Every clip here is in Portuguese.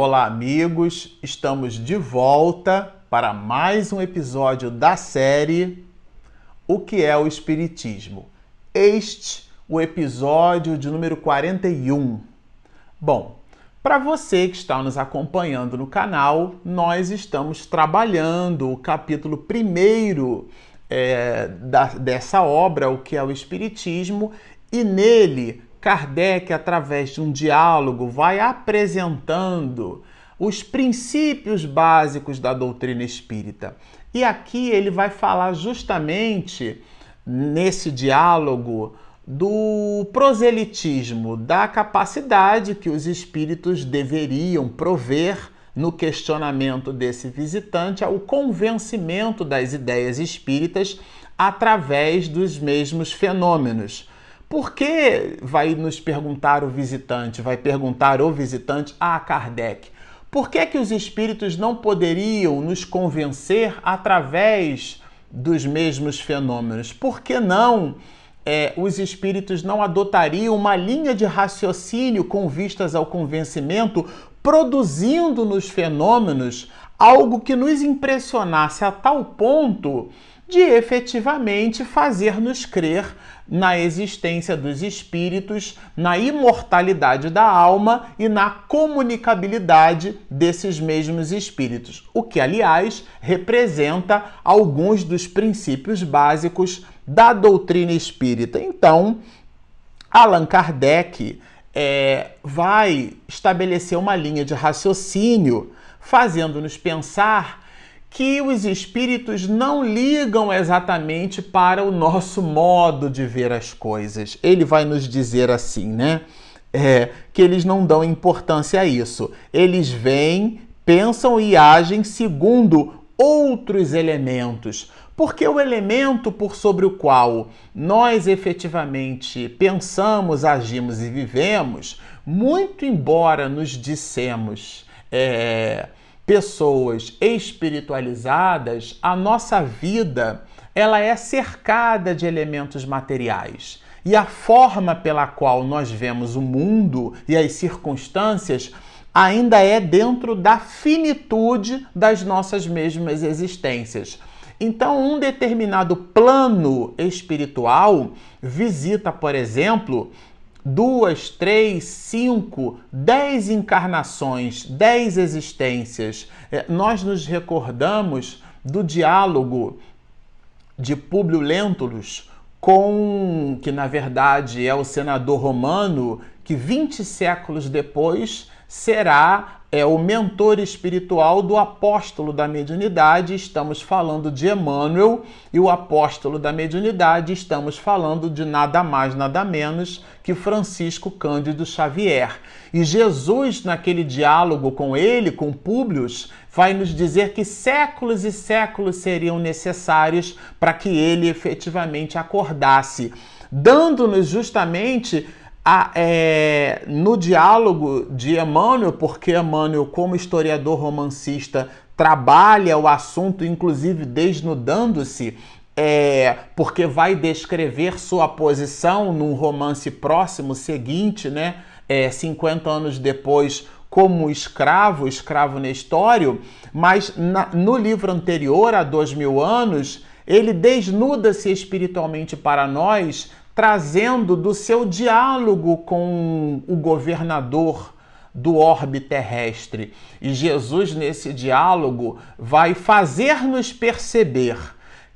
Olá, amigos! Estamos de volta para mais um episódio da série O que é o Espiritismo? Este, o episódio de número 41. Bom, para você que está nos acompanhando no canal, nós estamos trabalhando o capítulo primeiro é, da, dessa obra, O que é o Espiritismo, e nele Kardec, através de um diálogo, vai apresentando os princípios básicos da doutrina espírita. E aqui ele vai falar justamente nesse diálogo do proselitismo, da capacidade que os espíritos deveriam prover no questionamento desse visitante ao convencimento das ideias espíritas através dos mesmos fenômenos. Por que vai nos perguntar o visitante, vai perguntar o visitante a Kardec? Por que, que os espíritos não poderiam nos convencer através dos mesmos fenômenos? Por que não é, os espíritos não adotariam uma linha de raciocínio com vistas ao convencimento, produzindo nos fenômenos algo que nos impressionasse a tal ponto de efetivamente fazer-nos crer na existência dos espíritos, na imortalidade da alma e na comunicabilidade desses mesmos espíritos, o que, aliás, representa alguns dos princípios básicos da doutrina espírita. Então, Allan Kardec é, vai estabelecer uma linha de raciocínio, fazendo-nos pensar que os espíritos não ligam exatamente para o nosso modo de ver as coisas. Ele vai nos dizer assim, né? É, que eles não dão importância a isso. Eles vêm, pensam e agem segundo outros elementos. Porque o elemento por sobre o qual nós efetivamente pensamos, agimos e vivemos, muito embora nos dissemos. É, pessoas espiritualizadas, a nossa vida ela é cercada de elementos materiais. E a forma pela qual nós vemos o mundo e as circunstâncias ainda é dentro da finitude das nossas mesmas existências. Então, um determinado plano espiritual visita, por exemplo, duas, três, cinco, dez encarnações, dez existências. É, nós nos recordamos do diálogo de Públio Lentulus com, que na verdade é o senador romano, que 20 séculos depois será é o mentor espiritual do apóstolo da mediunidade. Estamos falando de Emmanuel e o apóstolo da mediunidade. Estamos falando de nada mais, nada menos que Francisco Cândido Xavier. E Jesus, naquele diálogo com ele, com Públio, vai nos dizer que séculos e séculos seriam necessários para que ele efetivamente acordasse, dando-nos justamente a, é, no diálogo de Emmanuel, porque Emmanuel, como historiador romancista, trabalha o assunto, inclusive desnudando-se, é, porque vai descrever sua posição num romance próximo seguinte, né? É, 50 anos depois, como escravo, escravo Nestório, mas na, no livro anterior, há dois mil anos, ele desnuda-se espiritualmente para nós trazendo do seu diálogo com o governador do orbe terrestre. E Jesus, nesse diálogo, vai fazer-nos perceber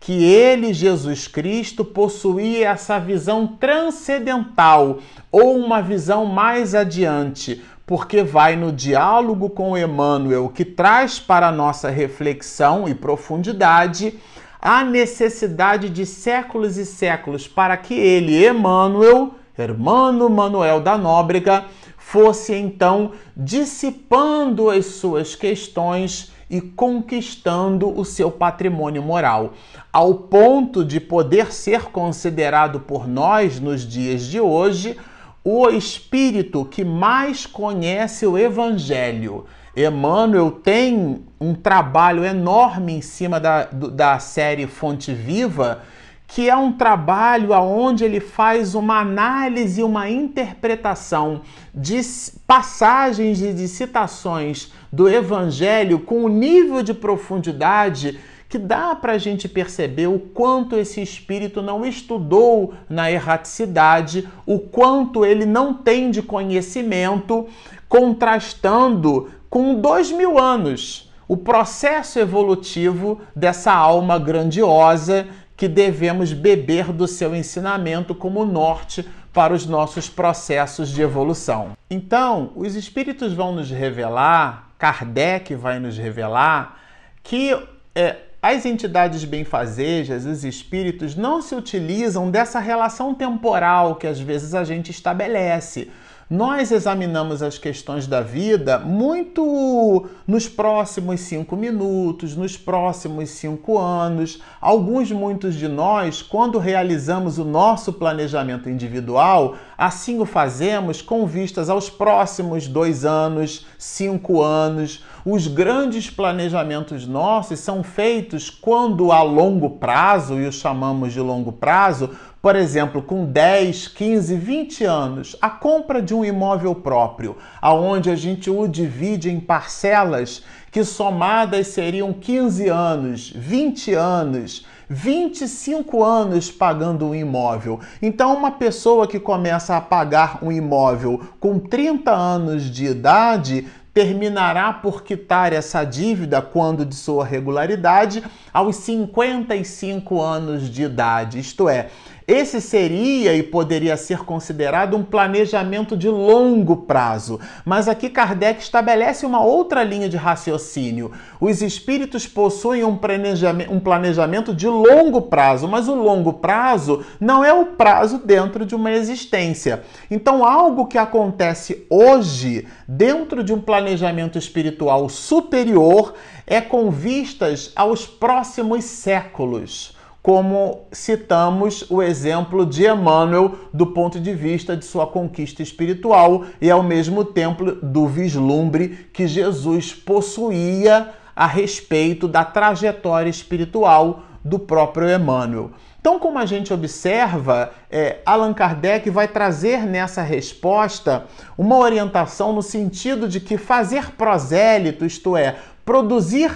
que ele, Jesus Cristo, possuía essa visão transcendental ou uma visão mais adiante, porque vai no diálogo com Emmanuel, que traz para nossa reflexão e profundidade a necessidade de séculos e séculos para que ele, Emmanuel, Hermano Manuel da Nóbrega, fosse então dissipando as suas questões e conquistando o seu patrimônio moral, ao ponto de poder ser considerado por nós nos dias de hoje o espírito que mais conhece o evangelho Emmanuel tem um trabalho enorme em cima da, da série Fonte Viva, que é um trabalho onde ele faz uma análise, uma interpretação de passagens e de citações do Evangelho com um nível de profundidade que dá para a gente perceber o quanto esse espírito não estudou na erraticidade, o quanto ele não tem de conhecimento, contrastando com dois mil anos o processo evolutivo dessa alma grandiosa que devemos beber do seu ensinamento como norte para os nossos processos de evolução. Então, os espíritos vão nos revelar, Kardec vai nos revelar, que é, as entidades benfazejas, os espíritos, não se utilizam dessa relação temporal que às vezes a gente estabelece nós examinamos as questões da vida muito nos próximos cinco minutos, nos próximos cinco anos. Alguns, muitos de nós, quando realizamos o nosso planejamento individual, assim o fazemos com vistas aos próximos dois anos, cinco anos. Os grandes planejamentos nossos são feitos quando a longo prazo, e os chamamos de longo prazo, por exemplo, com 10, 15, 20 anos, a compra de um imóvel próprio, aonde a gente o divide em parcelas que somadas seriam 15 anos, 20 anos, 25 anos pagando um imóvel. Então, uma pessoa que começa a pagar um imóvel com 30 anos de idade terminará por quitar essa dívida quando de sua regularidade aos 55 anos de idade. Isto é, esse seria e poderia ser considerado um planejamento de longo prazo, mas aqui Kardec estabelece uma outra linha de raciocínio. Os espíritos possuem um planejamento, de longo prazo, mas o longo prazo não é o prazo dentro de uma existência. Então, algo que acontece hoje dentro de um planejamento espiritual superior é com vistas aos próximos séculos como citamos o exemplo de Emmanuel do ponto de vista de sua conquista espiritual e ao mesmo tempo do vislumbre que Jesus possuía a respeito da trajetória espiritual do próprio Emmanuel. Então, como a gente observa, é, Allan Kardec vai trazer nessa resposta uma orientação no sentido de que fazer prosélito, isto é, produzir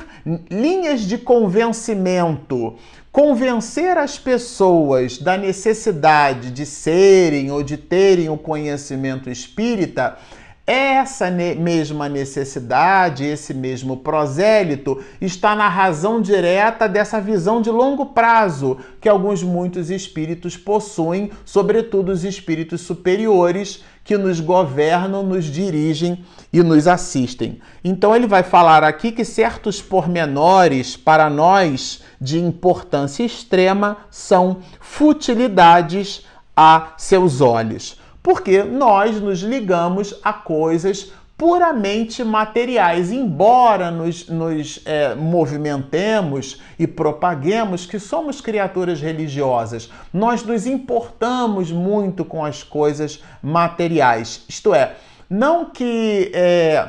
linhas de convencimento, convencer as pessoas da necessidade de serem ou de terem o conhecimento espírita, essa mesma necessidade, esse mesmo prosélito, está na razão direta dessa visão de longo prazo que alguns muitos espíritos possuem, sobretudo os espíritos superiores que nos governam, nos dirigem e nos assistem. Então ele vai falar aqui que certos pormenores para nós de importância extrema são futilidades a seus olhos, porque nós nos ligamos a coisas puramente materiais, embora nos, nos é, movimentemos e propaguemos que somos criaturas religiosas, nós nos importamos muito com as coisas materiais. Isto é, não que é,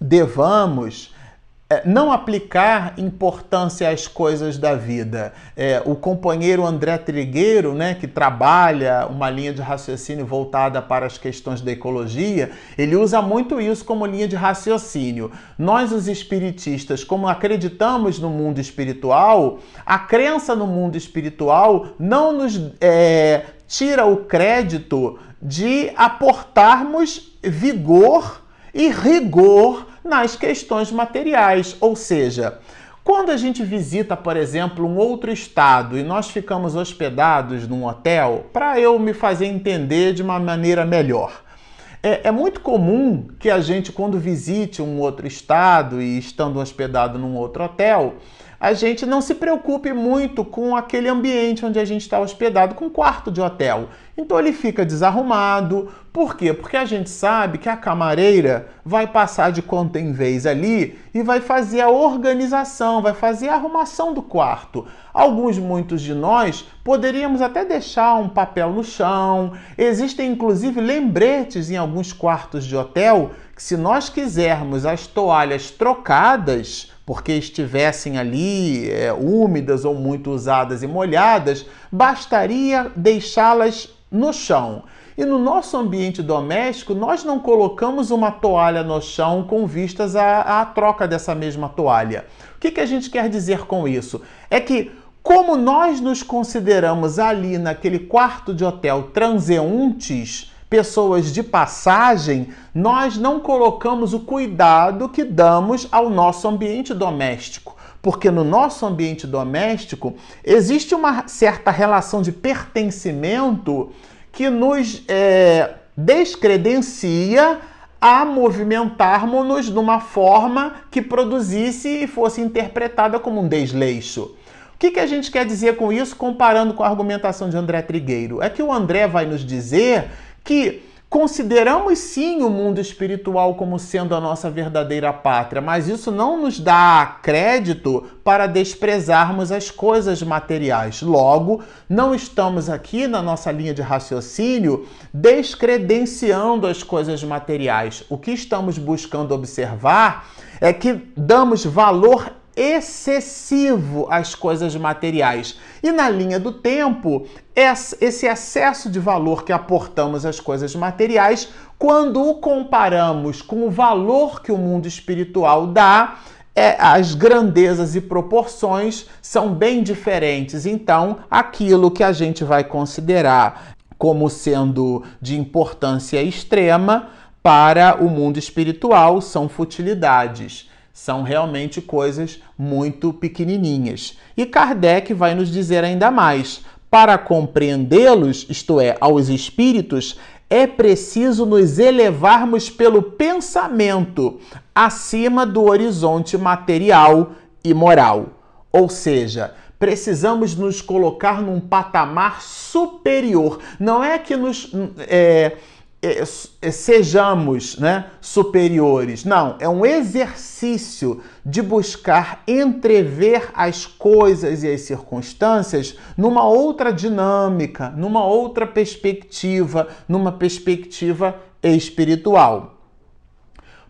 devamos é, não aplicar importância às coisas da vida. É, o companheiro André Trigueiro, né, que trabalha uma linha de raciocínio voltada para as questões da ecologia, ele usa muito isso como linha de raciocínio. Nós, os espiritistas, como acreditamos no mundo espiritual, a crença no mundo espiritual não nos é, tira o crédito de aportarmos vigor e rigor nas questões materiais, ou seja, quando a gente visita, por exemplo, um outro estado e nós ficamos hospedados num hotel, para eu me fazer entender de uma maneira melhor. É, é, muito comum que a gente, quando visite um outro estado e estando hospedado num outro hotel, a gente não se preocupe muito com aquele ambiente onde a gente está hospedado, com quarto de hotel. Então ele fica desarrumado. Por quê? Porque a gente sabe que a camareira vai passar de conta em vez ali e vai fazer a organização, vai fazer a arrumação do quarto. Alguns, muitos de nós, poderíamos até deixar um papel no chão. Existem inclusive lembretes em alguns quartos de hotel que, se nós quisermos as toalhas trocadas, porque estivessem ali é, úmidas ou muito usadas e molhadas, bastaria deixá-las no chão. E no nosso ambiente doméstico, nós não colocamos uma toalha no chão com vistas à, à troca dessa mesma toalha. O que, que a gente quer dizer com isso? É que, como nós nos consideramos ali naquele quarto de hotel transeuntes, pessoas de passagem, nós não colocamos o cuidado que damos ao nosso ambiente doméstico. Porque no nosso ambiente doméstico existe uma certa relação de pertencimento que nos é, descredencia a movimentarmos-nos de uma forma que produzisse e fosse interpretada como um desleixo. O que, que a gente quer dizer com isso, comparando com a argumentação de André Trigueiro? É que o André vai nos dizer que consideramos sim o mundo espiritual como sendo a nossa verdadeira pátria, mas isso não nos dá crédito para desprezarmos as coisas materiais. Logo, não estamos aqui na nossa linha de raciocínio descredenciando as coisas materiais. O que estamos buscando observar é que damos valor excessivo às coisas materiais. E na linha do tempo, esse excesso de valor que aportamos às coisas materiais, quando o comparamos com o valor que o mundo espiritual dá, é, as grandezas e proporções são bem diferentes. Então, aquilo que a gente vai considerar como sendo de importância extrema para o mundo espiritual são futilidades são realmente coisas muito pequenininhas. E Kardec vai nos dizer ainda mais: para compreendê-los, isto é, aos espíritos, é preciso nos elevarmos pelo pensamento acima do horizonte material e moral. Ou seja, precisamos nos colocar num patamar superior. Não é que nos. É, sejamos né, superiores. Não, é um exercício de buscar entrever as coisas e as circunstâncias numa outra dinâmica, numa outra perspectiva, numa perspectiva espiritual.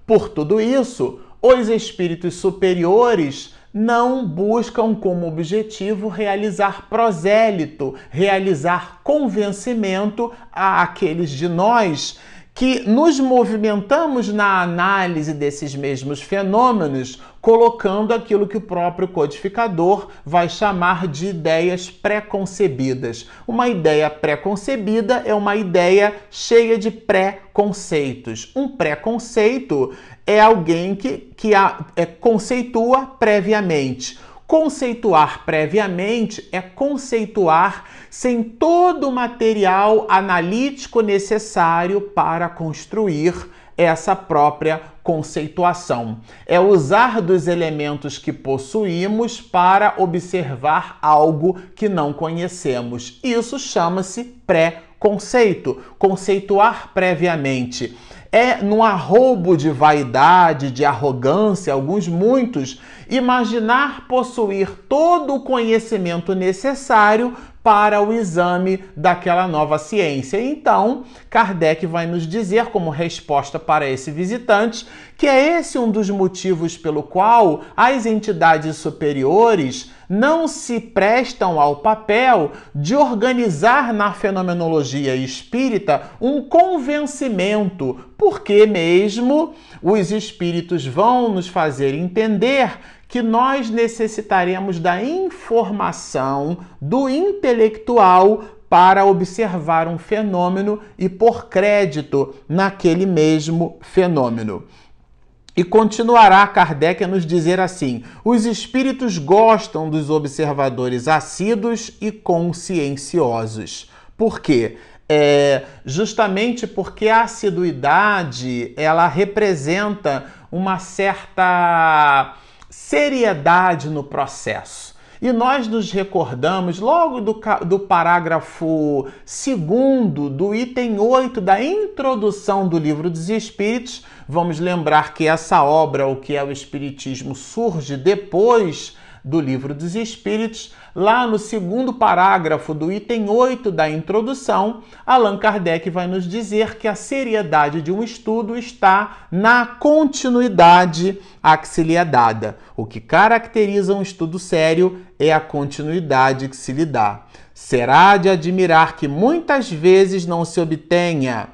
Por tudo isso, os espíritos superiores não buscam como objetivo realizar prosélito, realizar convencimento a aqueles de nós que nos movimentamos na análise desses mesmos fenômenos, colocando aquilo que o próprio codificador vai chamar de ideias pré-concebidas. Uma ideia pré-concebida é uma ideia cheia de pré-conceitos. Um pré-conceito é alguém que, que a, é, conceitua previamente. Conceituar previamente é conceituar sem todo o material analítico necessário para construir essa própria conceituação. É usar dos elementos que possuímos para observar algo que não conhecemos. Isso chama-se pré-conceito, conceituar previamente é no arrobo de vaidade, de arrogância, alguns muitos, imaginar possuir todo o conhecimento necessário para o exame daquela nova ciência. Então, Kardec vai nos dizer, como resposta para esse visitante, que é esse um dos motivos pelo qual as entidades superiores não se prestam ao papel de organizar na fenomenologia espírita um convencimento, porque mesmo os espíritos vão nos fazer entender que nós necessitaremos da informação do intelectual para observar um fenômeno e por crédito naquele mesmo fenômeno. E continuará Kardec a nos dizer assim: os espíritos gostam dos observadores assíduos e conscienciosos. Por quê? É, justamente porque a assiduidade ela representa uma certa seriedade no processo. E nós nos recordamos logo do, do parágrafo 2 do item 8 da introdução do Livro dos Espíritos. Vamos lembrar que essa obra, o que é o Espiritismo, surge depois do Livro dos Espíritos, lá no segundo parágrafo do item 8 da introdução, Allan Kardec vai nos dizer que a seriedade de um estudo está na continuidade a que se lhe é. O que caracteriza um estudo sério é a continuidade que se lhe dá. Será de admirar que muitas vezes não se obtenha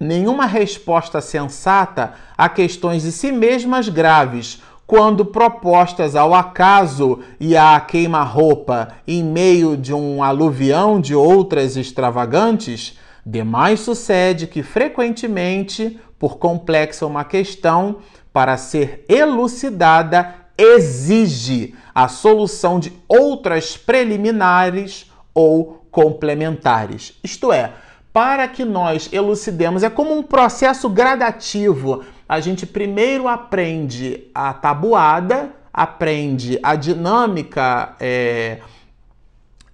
nenhuma resposta sensata a questões de si mesmas graves, quando propostas ao acaso e à queima-roupa em meio de um aluvião de outras extravagantes, demais sucede que frequentemente, por complexa uma questão, para ser elucidada, exige a solução de outras preliminares ou complementares. Isto é, para que nós elucidemos, é como um processo gradativo. A gente primeiro aprende a tabuada, aprende a dinâmica é,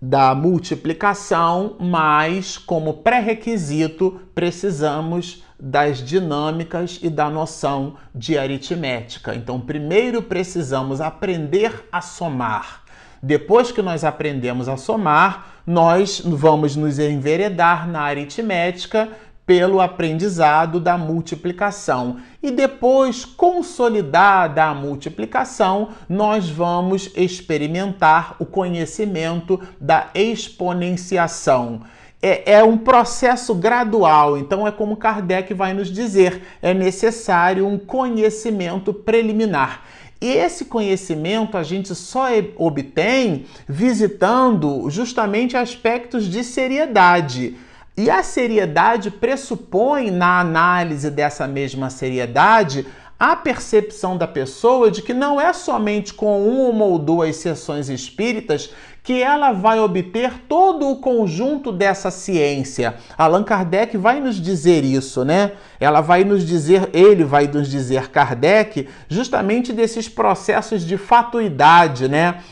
da multiplicação, mas como pré-requisito precisamos das dinâmicas e da noção de aritmética. Então, primeiro precisamos aprender a somar. Depois que nós aprendemos a somar, nós vamos nos enveredar na aritmética pelo aprendizado da multiplicação. E depois, consolidada a multiplicação, nós vamos experimentar o conhecimento da exponenciação. É, é, um processo gradual, então é como Kardec vai nos dizer: é necessário um conhecimento preliminar. E esse conhecimento a gente só obtém visitando justamente aspectos de seriedade. E a seriedade pressupõe, na análise dessa mesma seriedade, a percepção da pessoa de que não é somente com uma ou duas sessões espíritas que ela vai obter todo o conjunto dessa ciência. Allan Kardec vai nos dizer isso, né? Ela vai nos dizer, ele vai nos dizer Kardec, justamente desses processos de fatuidade, né?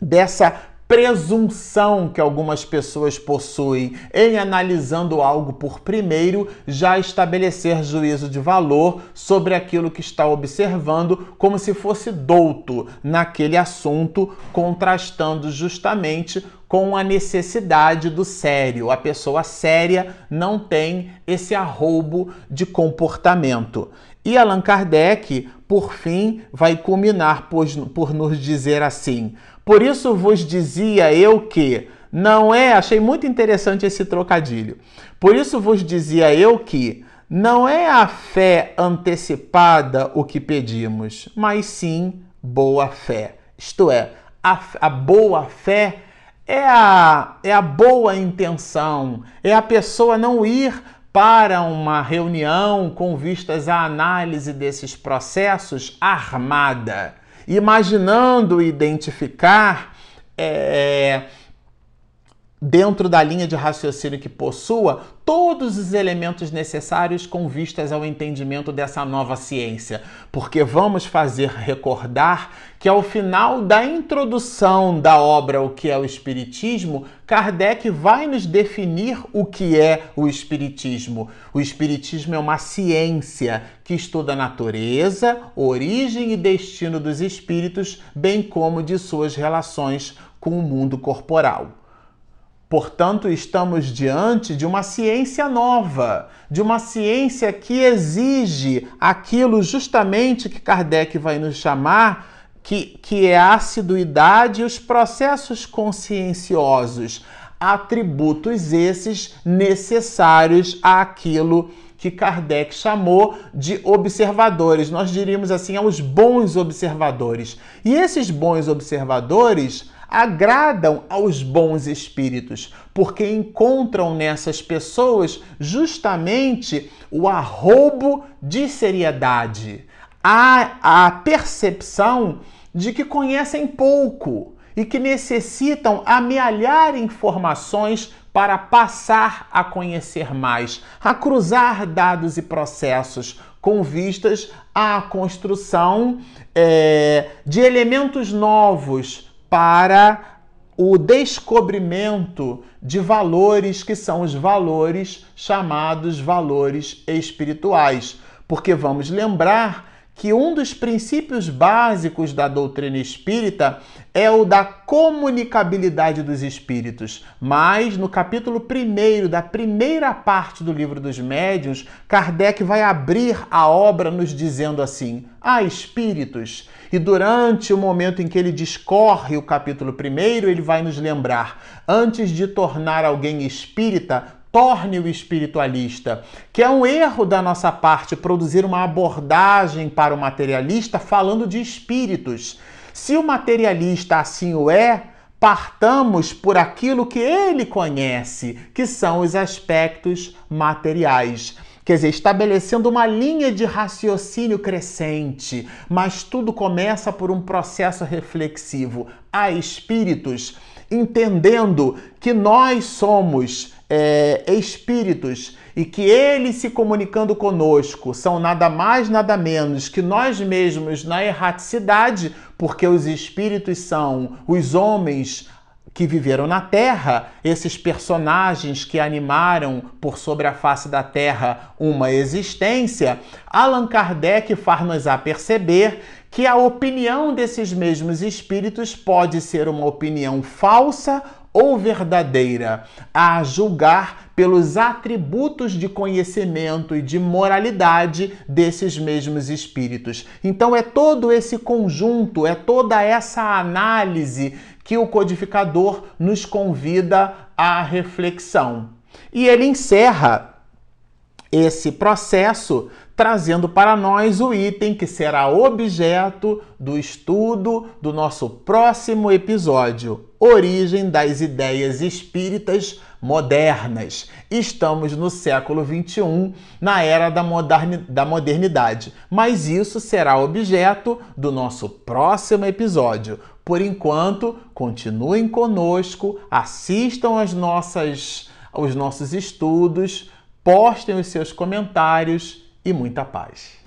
Dessa presunção que algumas pessoas possuem em analisando algo por primeiro já estabelecer juízo de valor sobre aquilo que está observando, como se fosse douto naquele assunto, contrastando justamente com a necessidade do sério. A pessoa séria não tem esse arroubo de comportamento. E Allan Kardec, por fim, vai culminar por, por nos dizer assim: por isso vos dizia eu que não é, achei muito interessante esse trocadilho. Por isso vos dizia eu que não é a fé antecipada o que pedimos, mas sim boa fé. Isto é, a, a boa fé é a, é a boa intenção, é a pessoa não ir para uma reunião com vistas à análise desses processos armada imaginando identificar é, dentro da linha de raciocínio que possua todos os elementos necessários com vistas ao entendimento dessa nova ciência, porque vamos fazer recordar que ao final da introdução da obra O que é o Espiritismo, Kardec vai nos definir o que é o Espiritismo. O Espiritismo é uma ciência que estuda a natureza, origem e destino dos espíritos, bem como de suas relações com o mundo corporal. Portanto, estamos diante de uma ciência nova, de uma ciência que exige aquilo justamente que Kardec vai nos chamar, que, que é a assiduidade e os processos conscienciosos, atributos esses necessários àquilo que Kardec chamou de observadores. Nós diríamos assim, aos bons observadores. E esses bons observadores agradam aos bons espíritos, porque encontram nessas pessoas justamente o arrobo de seriedade, a, a percepção de que conhecem pouco e que necessitam amealhar informações para passar a conhecer mais, a cruzar dados e processos com vistas à construção é, de elementos novos para o descobrimento de valores que são os valores chamados valores espirituais. Porque vamos lembrar que um dos princípios básicos da doutrina espírita é o da comunicabilidade dos espíritos. Mas no capítulo 1 da primeira parte do livro dos médiuns, Kardec vai abrir a obra nos dizendo assim: há espíritos. E durante o momento em que ele discorre o capítulo 1, ele vai nos lembrar: antes de tornar alguém espírita, torne o espiritualista, que é um erro da nossa parte produzir uma abordagem para o materialista falando de espíritos. Se o materialista assim o é, partamos por aquilo que ele conhece, que são os aspectos materiais. Quer dizer, estabelecendo uma linha de raciocínio crescente, mas tudo começa por um processo reflexivo. Há espíritos entendendo que nós somos é, espíritos e que eles se comunicando conosco são nada mais, nada menos que nós mesmos na erraticidade, porque os espíritos são os homens que viveram na Terra, esses personagens que animaram por sobre a face da Terra uma existência, Allan Kardec faz-nos a perceber que a opinião desses mesmos espíritos pode ser uma opinião falsa ou verdadeira, a julgar pelos atributos de conhecimento e de moralidade desses mesmos espíritos. Então é todo esse conjunto, é toda essa análise que o codificador nos convida à reflexão. E ele encerra esse processo trazendo para nós o item que será objeto do estudo do nosso próximo episódio: Origem das Ideias Espíritas Modernas. Estamos no século XXI, na era da, da modernidade, mas isso será objeto do nosso próximo episódio. Por enquanto, continuem conosco, assistam às nossas, aos nossos estudos, postem os seus comentários e muita paz.